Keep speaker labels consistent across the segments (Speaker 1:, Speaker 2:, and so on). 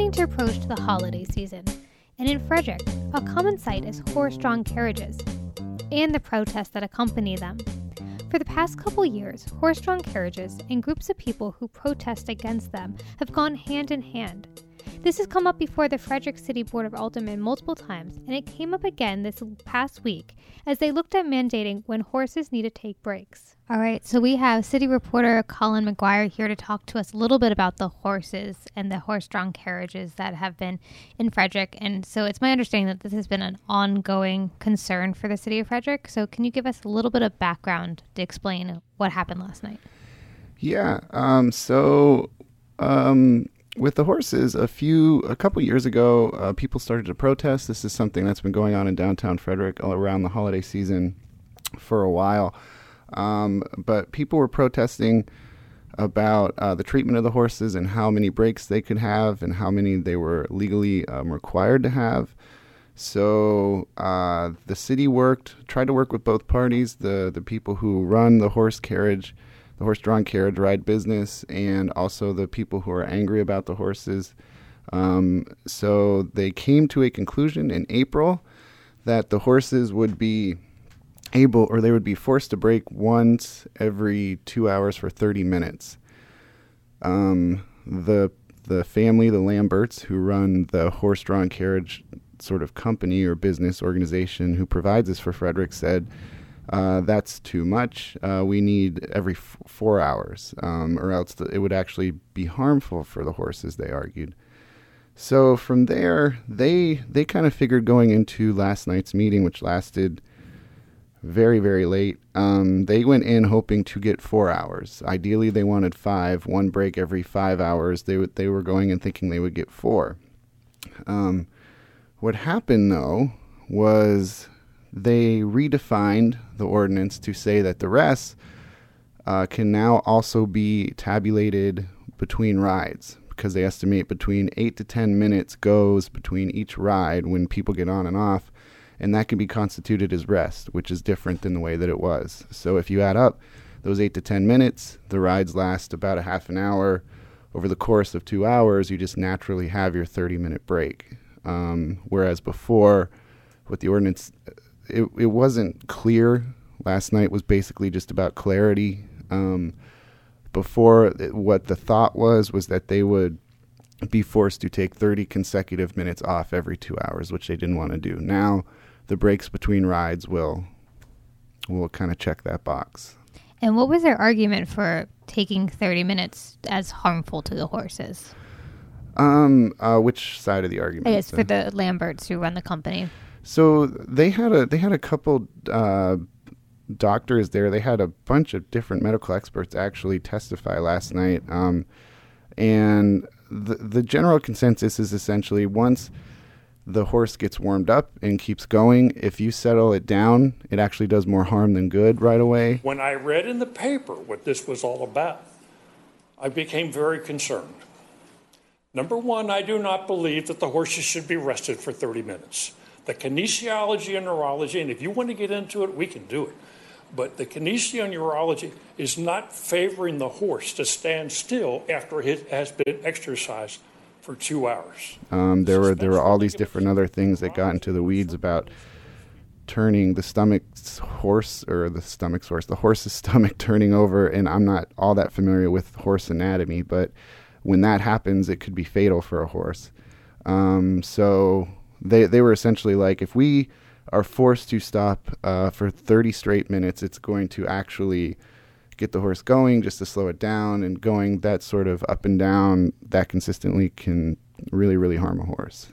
Speaker 1: beginning to approach the holiday season, and in Frederick, a common sight is horse drawn carriages and the protests that accompany them. For the past couple years, horse drawn carriages and groups of people who protest against them have gone hand in hand. This has come up before the Frederick City Board of Aldermen multiple times, and it came up again this past week as they looked at mandating when horses need to take breaks. All right, so we have city reporter Colin McGuire here to talk to us a little bit about the horses and the horse drawn carriages that have been in Frederick. And so it's my understanding that this has been an ongoing concern for the city of Frederick. So can you give us a little bit of background to explain what happened last night?
Speaker 2: Yeah, um, so um, with the horses, a few, a couple years ago, uh, people started to protest. This is something that's been going on in downtown Frederick around the holiday season for a while. Um, but people were protesting about uh, the treatment of the horses and how many breaks they could have and how many they were legally um, required to have. So uh, the city worked, tried to work with both parties, the the people who run the horse carriage the horse drawn carriage ride business and also the people who are angry about the horses. Um, so they came to a conclusion in April that the horses would be able or they would be forced to break once every two hours for 30 minutes. Um, the the family, the Lamberts, who run the horse drawn carriage sort of company or business organization who provides this for Frederick, said uh, that's too much. Uh, we need every f- four hours, um, or else it would actually be harmful for the horses. They argued. So from there, they they kind of figured going into last night's meeting, which lasted very very late. Um, they went in hoping to get four hours. Ideally, they wanted five, one break every five hours. They w- they were going and thinking they would get four. Um, what happened though was they redefined the ordinance to say that the rest uh, can now also be tabulated between rides because they estimate between 8 to 10 minutes goes between each ride when people get on and off and that can be constituted as rest which is different than the way that it was. So if you add up those 8 to 10 minutes the rides last about a half an hour. Over the course of two hours you just naturally have your 30 minute break. Um, whereas before with the ordinance it, it wasn't clear. Last night was basically just about clarity. Um, before, what the thought was was that they would be forced to take 30 consecutive minutes off every two hours, which they didn't want to do. Now, the breaks between rides will will kind of check that box.
Speaker 1: And what was their argument for taking 30 minutes as harmful to the horses?
Speaker 2: Um, uh, which side of the argument?
Speaker 1: It's for the Lamberts who run the company.
Speaker 2: So they had a they had a couple uh, doctors there. They had a bunch of different medical experts actually testify last night, um, and the the general consensus is essentially once the horse gets warmed up and keeps going, if you settle it down, it actually does more harm than good right away.
Speaker 3: When I read in the paper what this was all about, I became very concerned. Number one, I do not believe that the horses should be rested for 30 minutes the kinesiology and neurology, and if you want to get into it, we can do it. But the kinesio and neurology is not favoring the horse to stand still after it has been exercised for two hours.
Speaker 2: Um, there were there were all these different other things that got into the weeds about turning the stomach's horse or the stomach's horse, the horse's stomach turning over. And I'm not all that familiar with horse anatomy, but when that happens, it could be fatal for a horse. Um, so they they were essentially like if we are forced to stop uh, for 30 straight minutes, it's going to actually get the horse going just to slow it down and going that sort of up and down that consistently can really really harm a horse.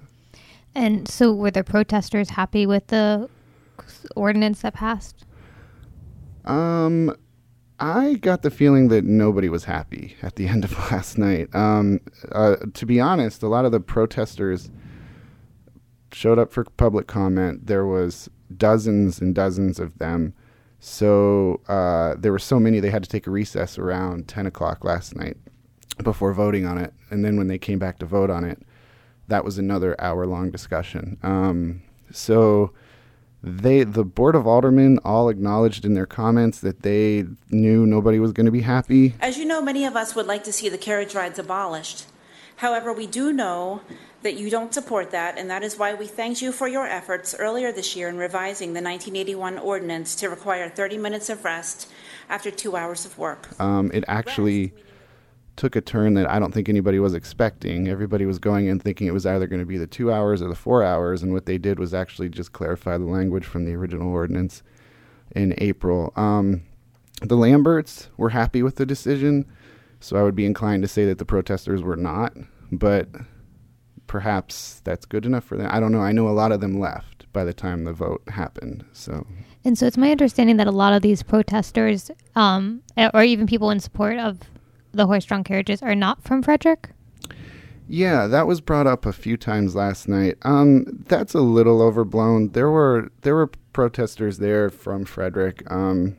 Speaker 1: And so were the protesters happy with the ordinance that passed?
Speaker 2: Um I got the feeling that nobody was happy at the end of last night. Um, uh, to be honest, a lot of the protesters showed up for public comment. There was dozens and dozens of them. So uh, there were so many they had to take a recess around 10 o'clock last night before voting on it. And then when they came back to vote on it, that was another hour long discussion. Um, so they the board of aldermen all acknowledged in their comments that they knew nobody was going to be happy.
Speaker 4: As you know, many of us would like to see the carriage rides abolished. However, we do know that you don't support that, and that is why we thanked you for your efforts earlier this year in revising the 1981 ordinance to require 30 minutes of rest after two hours of work.
Speaker 2: Um, it actually took a turn that I don't think anybody was expecting. Everybody was going in thinking it was either going to be the two hours or the four hours, and what they did was actually just clarify the language from the original ordinance in April. Um, the Lamberts were happy with the decision, so I would be inclined to say that the protesters were not, but perhaps that's good enough for them. I don't know. I know a lot of them left by the time the vote happened. So,
Speaker 1: And so it's my understanding that a lot of these protesters, um, or even people in support of the horse-drawn carriages, are not from Frederick.
Speaker 2: yeah, that was brought up a few times last night. Um, that's a little overblown. There were there were protesters there from Frederick. Um,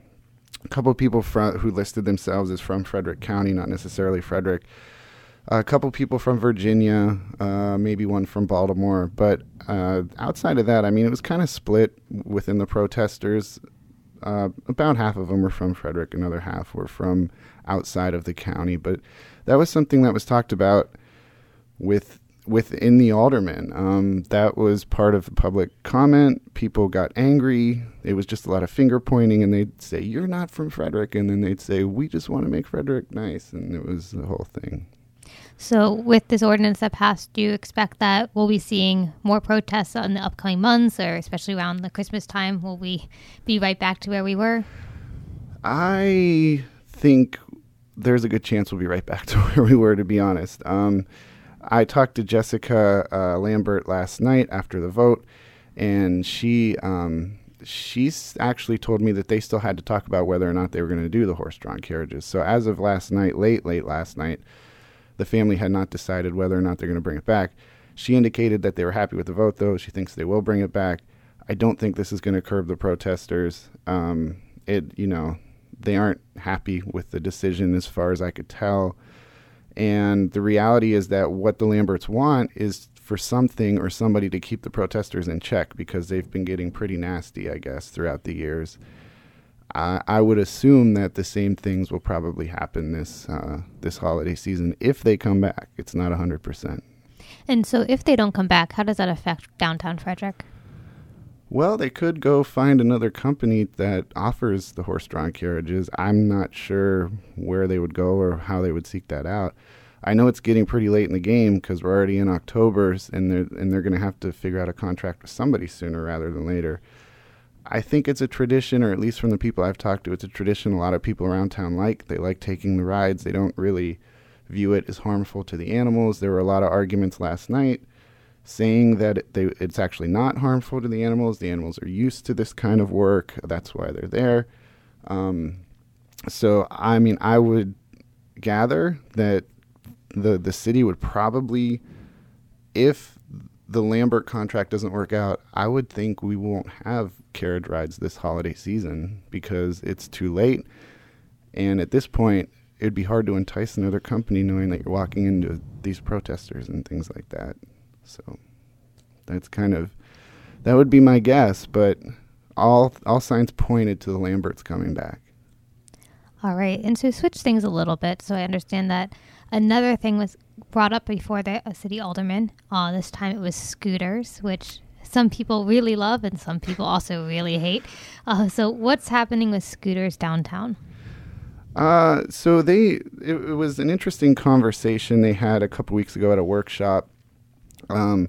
Speaker 2: a couple of people from, who listed themselves as from Frederick County, not necessarily Frederick. A couple people from Virginia, uh, maybe one from Baltimore, but uh, outside of that, I mean, it was kind of split within the protesters. Uh, about half of them were from Frederick, another half were from outside of the county. But that was something that was talked about with within the aldermen. Um, that was part of public comment. People got angry. It was just a lot of finger pointing, and they'd say, "You're not from Frederick," and then they'd say, "We just want to make Frederick nice," and it was the whole thing.
Speaker 1: So, with this ordinance that passed, do you expect that we'll be seeing more protests in the upcoming months, or especially around the Christmas time? Will we be right back to where we were?
Speaker 2: I think there's a good chance we'll be right back to where we were, to be honest. Um, I talked to Jessica uh, Lambert last night after the vote, and she um, she's actually told me that they still had to talk about whether or not they were going to do the horse-drawn carriages. So as of last night, late late last night, the family had not decided whether or not they're going to bring it back. She indicated that they were happy with the vote, though. She thinks they will bring it back. I don't think this is going to curb the protesters. Um, it, you know, they aren't happy with the decision as far as I could tell. And the reality is that what the Lamberts want is for something or somebody to keep the protesters in check because they've been getting pretty nasty, I guess, throughout the years. I, I would assume that the same things will probably happen this uh, this holiday season if they come back. It's not hundred percent.
Speaker 1: And so, if they don't come back, how does that affect downtown Frederick?
Speaker 2: Well, they could go find another company that offers the horse-drawn carriages. I'm not sure where they would go or how they would seek that out. I know it's getting pretty late in the game because we're already in October, and they're and they're going to have to figure out a contract with somebody sooner rather than later. I think it's a tradition, or at least from the people I've talked to, it's a tradition a lot of people around town like. They like taking the rides. They don't really view it as harmful to the animals. There were a lot of arguments last night saying that they, it's actually not harmful to the animals. The animals are used to this kind of work. That's why they're there. Um, so, I mean, I would gather that the the city would probably, if the Lambert contract doesn't work out, I would think we won't have carriage rides this holiday season because it's too late. And at this point, it'd be hard to entice another company knowing that you're walking into these protesters and things like that. So that's kind of that would be my guess, but all all signs pointed to the Lamberts coming back.
Speaker 1: All right. And to switch things a little bit, so I understand that another thing was brought up before the city alderman. Uh, this time it was scooters, which some people really love and some people also really hate. Uh, so, what's happening with scooters downtown?
Speaker 2: Uh, so they it, it was an interesting conversation they had a couple weeks ago at a workshop. Um,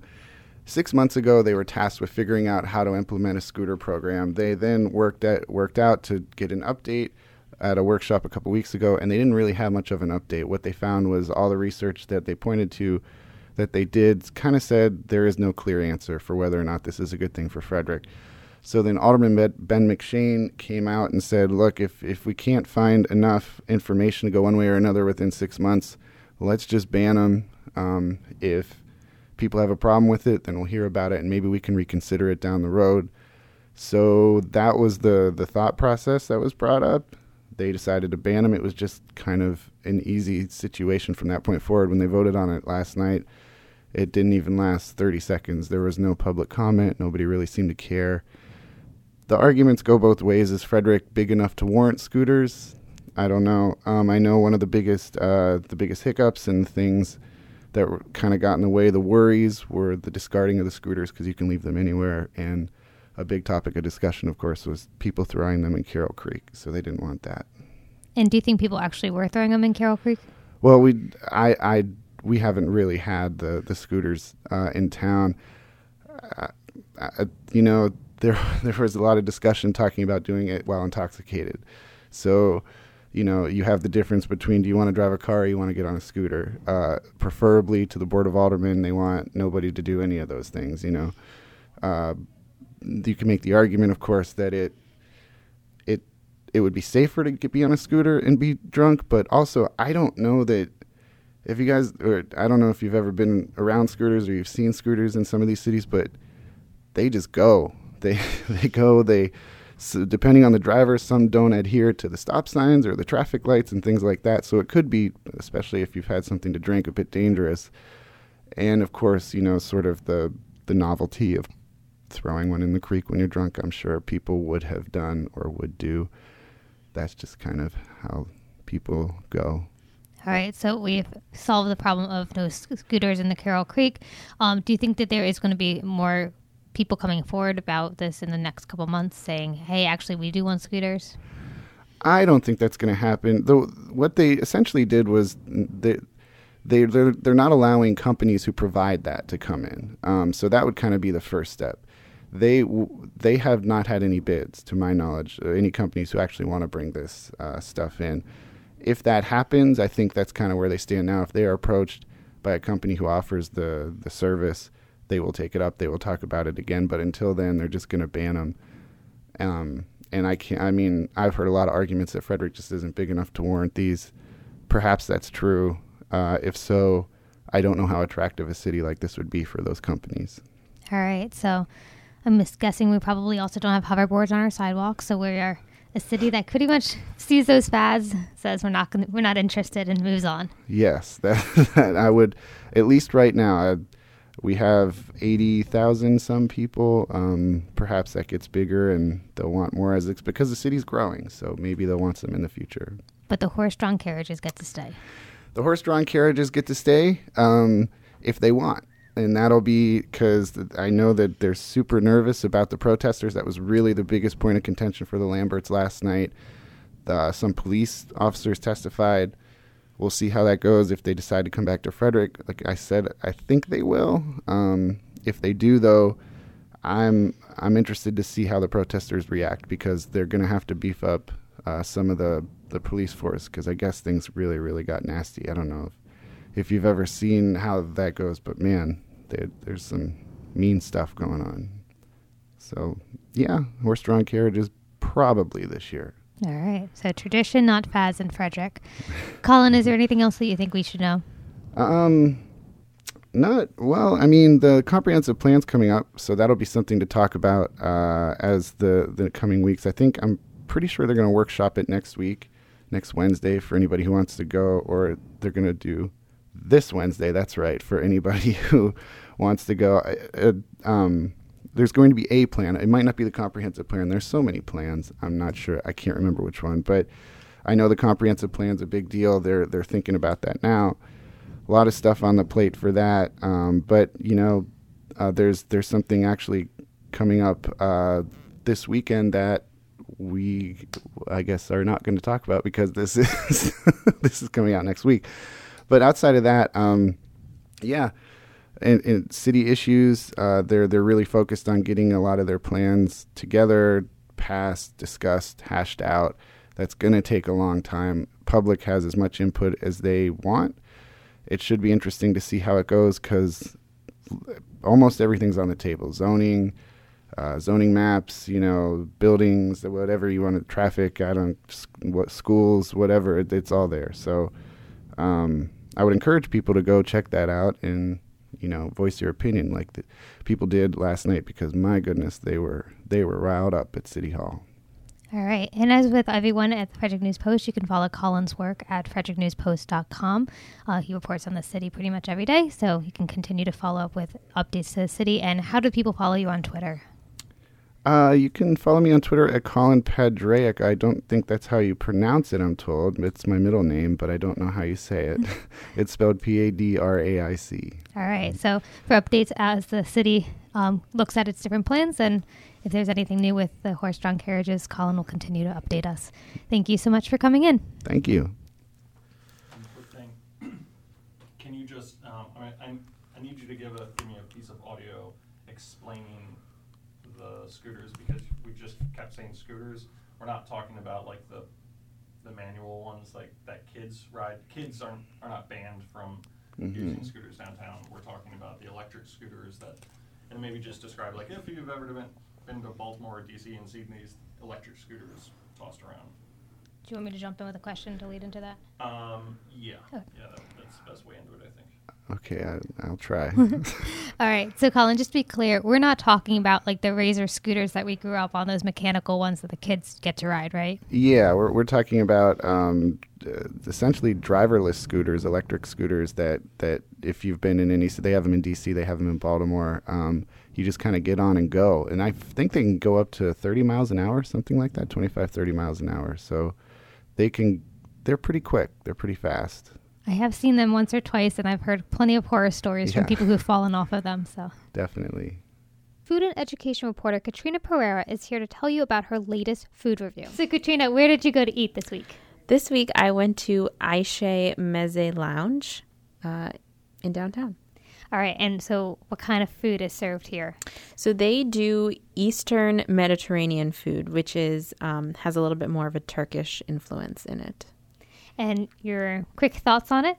Speaker 2: six months ago, they were tasked with figuring out how to implement a scooter program. They then worked at worked out to get an update at a workshop a couple weeks ago, and they didn't really have much of an update. What they found was all the research that they pointed to that they did kind of said there is no clear answer for whether or not this is a good thing for Frederick. So then Alderman Ben MacShane came out and said, look, if, if we can't find enough information to go one way or another within six months, let's just ban them. Um, if people have a problem with it, then we'll hear about it and maybe we can reconsider it down the road. So that was the, the thought process that was brought up. They decided to ban them. It was just kind of an easy situation from that point forward. When they voted on it last night, it didn't even last 30 seconds. There was no public comment. Nobody really seemed to care the arguments go both ways. Is Frederick big enough to warrant scooters? I don't know. Um, I know one of the biggest uh, the biggest hiccups and things that kind of got in the way. The worries were the discarding of the scooters because you can leave them anywhere, and a big topic of discussion, of course, was people throwing them in Carroll Creek. So they didn't want that.
Speaker 1: And do you think people actually were throwing them in Carroll Creek?
Speaker 2: Well, we I I we haven't really had the the scooters uh, in town. Uh, uh, you know, there there was a lot of discussion talking about doing it while intoxicated. So, you know, you have the difference between do you want to drive a car or you want to get on a scooter. Uh, preferably to the board of aldermen, they want nobody to do any of those things. You know, uh, you can make the argument, of course, that it it it would be safer to be on a scooter and be drunk, but also I don't know that if you guys or I don't know if you've ever been around scooters or you've seen scooters in some of these cities, but they just go. They they go. They so depending on the driver, some don't adhere to the stop signs or the traffic lights and things like that. So it could be, especially if you've had something to drink, a bit dangerous. And of course, you know, sort of the the novelty of throwing one in the creek when you're drunk. I'm sure people would have done or would do. That's just kind of how people go.
Speaker 1: All right, so we've solved the problem of no scooters in the Carroll Creek. Um, do you think that there is going to be more people coming forward about this in the next couple months saying, hey, actually, we do want scooters?
Speaker 2: I don't think that's going to happen. Though what they essentially did was they they they're, they're not allowing companies who provide that to come in. Um, so that would kind of be the first step. They they have not had any bids, to my knowledge, any companies who actually want to bring this uh, stuff in. If that happens, I think that's kind of where they stand now. If they are approached by a company who offers the the service, they will take it up. They will talk about it again. But until then, they're just going to ban them. Um, and I can't. I mean, I've heard a lot of arguments that Frederick just isn't big enough to warrant these. Perhaps that's true. Uh, if so, I don't know how attractive a city like this would be for those companies.
Speaker 1: All right. So I'm just guessing we probably also don't have hoverboards on our sidewalks. So we are a city that pretty much sees those fads, says we're not gonna, we're not interested, and moves on.
Speaker 2: Yes, that, that I would at least right now. I, we have 80,000 some people. Um, perhaps that gets bigger and they'll want more as it's because the city's growing. So maybe they'll want some in the future.
Speaker 1: But the horse drawn carriages get to stay.
Speaker 2: The horse drawn carriages get to stay um, if they want. And that'll be because I know that they're super nervous about the protesters. That was really the biggest point of contention for the Lamberts last night. Some police officers testified we'll see how that goes if they decide to come back to Frederick. Like I said, I think they will. Um, if they do, though, I'm I'm interested to see how the protesters react because they're going to have to beef up uh, some of the the police force because I guess things really really got nasty. I don't know if if you've ever seen how that goes, but man, there's some mean stuff going on. So yeah, horse-drawn carriages probably this year.
Speaker 1: All right. So tradition, not fads and Frederick. Colin, is there anything else that you think we should know?
Speaker 2: Um, not well. I mean, the comprehensive plan's coming up, so that'll be something to talk about uh, as the the coming weeks. I think I'm pretty sure they're going to workshop it next week, next Wednesday for anybody who wants to go, or they're going to do this Wednesday. That's right for anybody who wants to go. Uh, um, there's going to be a plan. It might not be the comprehensive plan. There's so many plans. I'm not sure. I can't remember which one, but I know the comprehensive plan's a big deal. They're they're thinking about that now. A lot of stuff on the plate for that. Um, but you know, uh, there's there's something actually coming up uh, this weekend that we I guess are not going to talk about because this is this is coming out next week. But outside of that, um, yeah and, and city issues. Uh, they're they're really focused on getting a lot of their plans together, passed, discussed, hashed out. That's going to take a long time. Public has as much input as they want. It should be interesting to see how it goes because almost everything's on the table: zoning, uh, zoning maps, you know, buildings, whatever you want to, traffic. I don't, what schools, whatever. It, it's all there. So. Um, I would encourage people to go check that out and you know, voice your opinion like the people did last night because my goodness, they were they were riled up at City Hall.
Speaker 1: All right. And as with everyone at the Frederick News Post, you can follow Colin's work at fredericknewspost.com. Uh, he reports on the city pretty much every day, so you can continue to follow up with updates to the city. And how do people follow you on Twitter?
Speaker 2: Uh, you can follow me on Twitter at Colin Padraic. I don't think that's how you pronounce it, I'm told. It's my middle name, but I don't know how you say it. it's spelled P A D R A I C.
Speaker 1: All right. So for updates as the city um, looks at its different plans and if there's anything new with the horse-drawn carriages, Colin will continue to update us. Thank you so much for coming in.
Speaker 2: Thank you.
Speaker 5: One quick thing. Can you just, um, I, I, I need you to give a, give me a piece of audio explaining the scooters because we just kept saying scooters. We're not talking about like the, the manual ones like that kids ride. Kids aren't, are not banned from using scooters downtown. We're talking about the electric scooters that, and maybe just describe like if you've ever been, been to Baltimore or DC and seen these electric scooters tossed around.
Speaker 1: Do you want me to jump in with a question to lead into that?
Speaker 5: Um, yeah,
Speaker 1: Okay.
Speaker 5: yeah, that, that's the best way into it, I think.
Speaker 2: Okay, I, I'll try.
Speaker 1: All right. So, Colin, just to be clear, we're not talking about like the Razor scooters that we grew up on, those mechanical ones that the kids get to ride, right?
Speaker 2: yeah, we're, we're talking about um, essentially driverless scooters, electric scooters that, that if you've been in any, they have them in DC, they have them in Baltimore. Um, you just kind of get on and go. And I think they can go up to 30 miles an hour, something like that, 25, 30 miles an hour. So they can, they're pretty quick, they're pretty fast.
Speaker 1: I have seen them once or twice, and I've heard plenty of horror stories from people who've fallen off of them. So,
Speaker 2: Definitely.
Speaker 1: food and education reporter Katryna Perera is here to tell you about her latest food review. So, Katryna, where did you go to eat this week?
Speaker 6: This week I went to Ayse Meze Lounge uh, in downtown.
Speaker 1: All right. And so, what kind of food is served here?
Speaker 6: So they do Eastern Mediterranean food, which is um, has a little bit more of a Turkish influence in it.
Speaker 1: And your quick thoughts on it?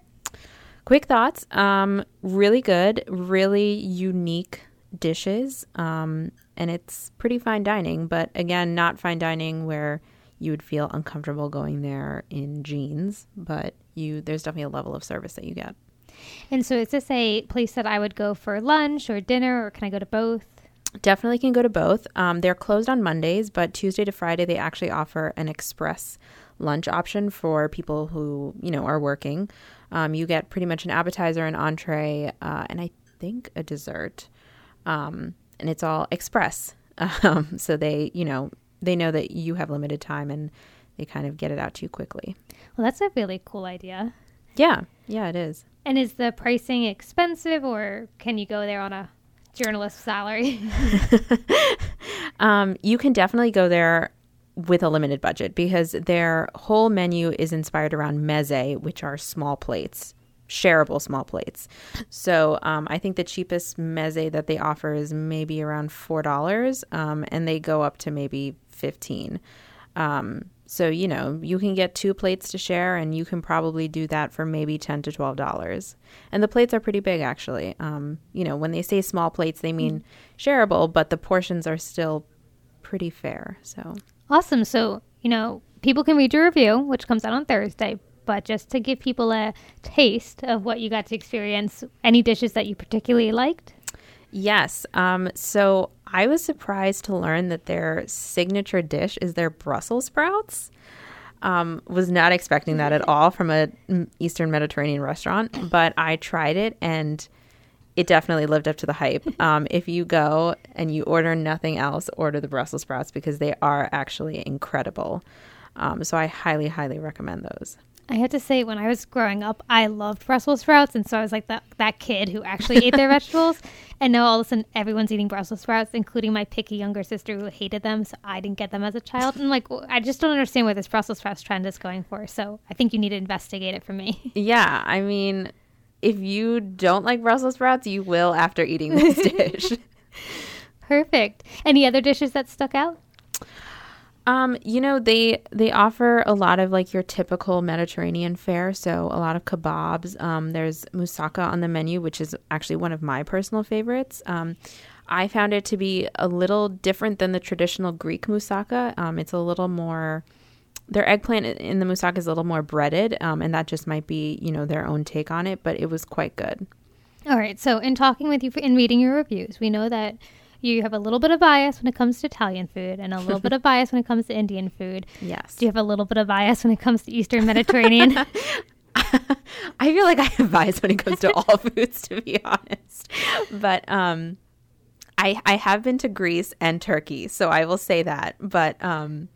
Speaker 6: Quick thoughts. Um, really good, really unique dishes. Um, and it's pretty fine dining, but again, not fine dining where you would feel uncomfortable going there in jeans, but you there's definitely a level of service that you get.
Speaker 1: And so, is this a place that I would go for lunch or dinner, or can I go to both?
Speaker 6: Definitely can go to both. Um, they're closed on Mondays, but Tuesday to Friday they actually offer an express lunch option for people who you know are working. Um, you get pretty much an appetizer, an entree, uh, and I think a dessert, um, and it's all express. Um, so they you know they know that you have limited time and they kind of get it out to you quickly.
Speaker 1: Well, that's a really cool idea.
Speaker 6: Yeah, yeah, it is.
Speaker 1: And is the pricing expensive, or can you go there on a journalist salary?
Speaker 6: Um, you can definitely go there with a limited budget because their whole menu is inspired around meze, which are small plates, shareable small plates. So um, I think the cheapest meze that they offer is maybe around four dollars, um, and they go up to maybe fifteen. Um, so you know you can get two plates to share, and you can probably do that for maybe ten to twelve dollars. And the plates are pretty big, actually. Um, you know when they say small plates, they mean shareable, but the portions are still pretty fair. So
Speaker 1: awesome. So, you know, people can read your review, which comes out on Thursday. But just to give people a taste of what you got to experience, any dishes that you particularly liked?
Speaker 6: Yes. Um, so I was surprised to learn that their signature dish is their Brussels sprouts. Um, was not expecting that at all from a mm, Eastern Mediterranean restaurant, but I tried it and it definitely lived up to the hype. Um, if you go and you order nothing else, order the Brussels sprouts because they are actually incredible. Um, so I highly, highly recommend those.
Speaker 1: I had to say, when I was growing up, I loved Brussels sprouts, and so I was like that that kid who actually ate their vegetables. And now all of a sudden, everyone's eating Brussels sprouts, including my picky younger sister who hated them, so I didn't get them as a child. And like, I just don't understand where this Brussels sprouts trend is going for. So I think you need to investigate it for me.
Speaker 6: Yeah, I mean, if you don't like Brussels sprouts, you will after eating this dish.
Speaker 1: Perfect. Any other dishes that stuck out?
Speaker 6: Um, you know, they they offer a lot of like your typical Mediterranean fare, so a lot of kebabs. Um, there's moussaka on the menu, which is actually one of my personal favorites. Um, I found it to be a little different than the traditional Greek moussaka. Um, it's a little more their eggplant in the moussaka is a little more breaded, um, and that just might be you know their own take on it, but it was quite good.
Speaker 1: All right. So, in talking with you in reading your reviews, we know that you have a little bit of bias when it comes to Italian food and a little bit of bias when it comes to Indian food.
Speaker 6: Yes.
Speaker 1: Do you have a little bit of bias when it comes to Eastern Mediterranean?
Speaker 6: I feel like I have bias when it comes to all foods, to be honest. But um, I I have been to Greece and Turkey, so I will say that. But um,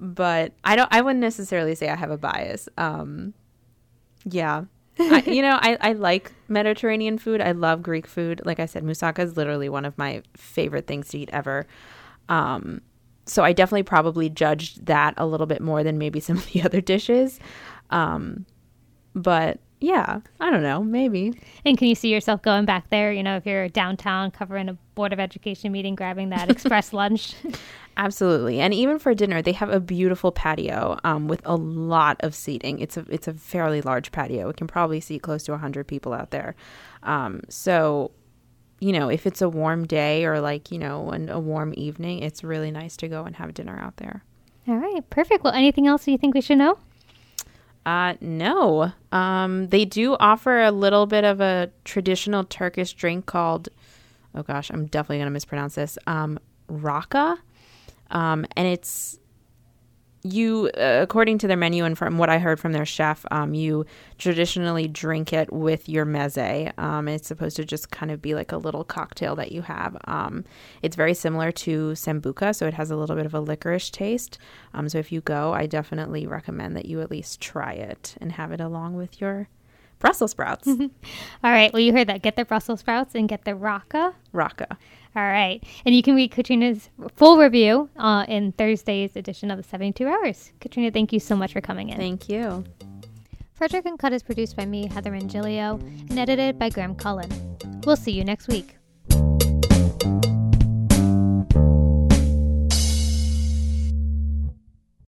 Speaker 6: but I don't. I wouldn't necessarily say I have a bias. Um, yeah. I, you know, I, I like Mediterranean food. I love Greek food. Like I said, moussaka is literally one of my favorite things to eat ever. Um, so I definitely probably judged that a little bit more than maybe some of the other dishes. Um, but yeah, I don't know, maybe.
Speaker 1: And can you see yourself going back there? You know, if you're downtown covering a Board of Education meeting, grabbing that express lunch?
Speaker 6: Absolutely, and even for dinner, they have a beautiful patio um, with a lot of seating. It's a it's a fairly large patio. It can probably seat close to hundred people out there. Um, so, you know, if it's a warm day or like you know an, a warm evening, it's really nice to go and have dinner out there.
Speaker 1: All right, perfect. Well, anything else you think we should know?
Speaker 6: Uh, no. Um, they do offer a little bit of a traditional Turkish drink called, oh gosh, I'm definitely going to mispronounce this, um, raka. Um, and it's you, uh, according to their menu and from what I heard from their chef, um, you traditionally drink it with your meze. Um, it's supposed to just kind of be like a little cocktail that you have. Um, it's very similar to sambuca, so it has a little bit of a licorice taste. Um, so if you go, I definitely recommend that you at least try it and have it along with your Brussels sprouts.
Speaker 1: All right. Well, you heard that. Get the Brussels sprouts and get the raka.
Speaker 6: Raka.
Speaker 1: All right. And you can read Katryna's full review uh, in Thursday's edition of the 72 Hours. Katrina, thank you so much for coming in.
Speaker 6: Thank you.
Speaker 1: Frederick and Cut is produced by me, Heather Mongilio, and edited by Graham Cullen. We'll see you next week.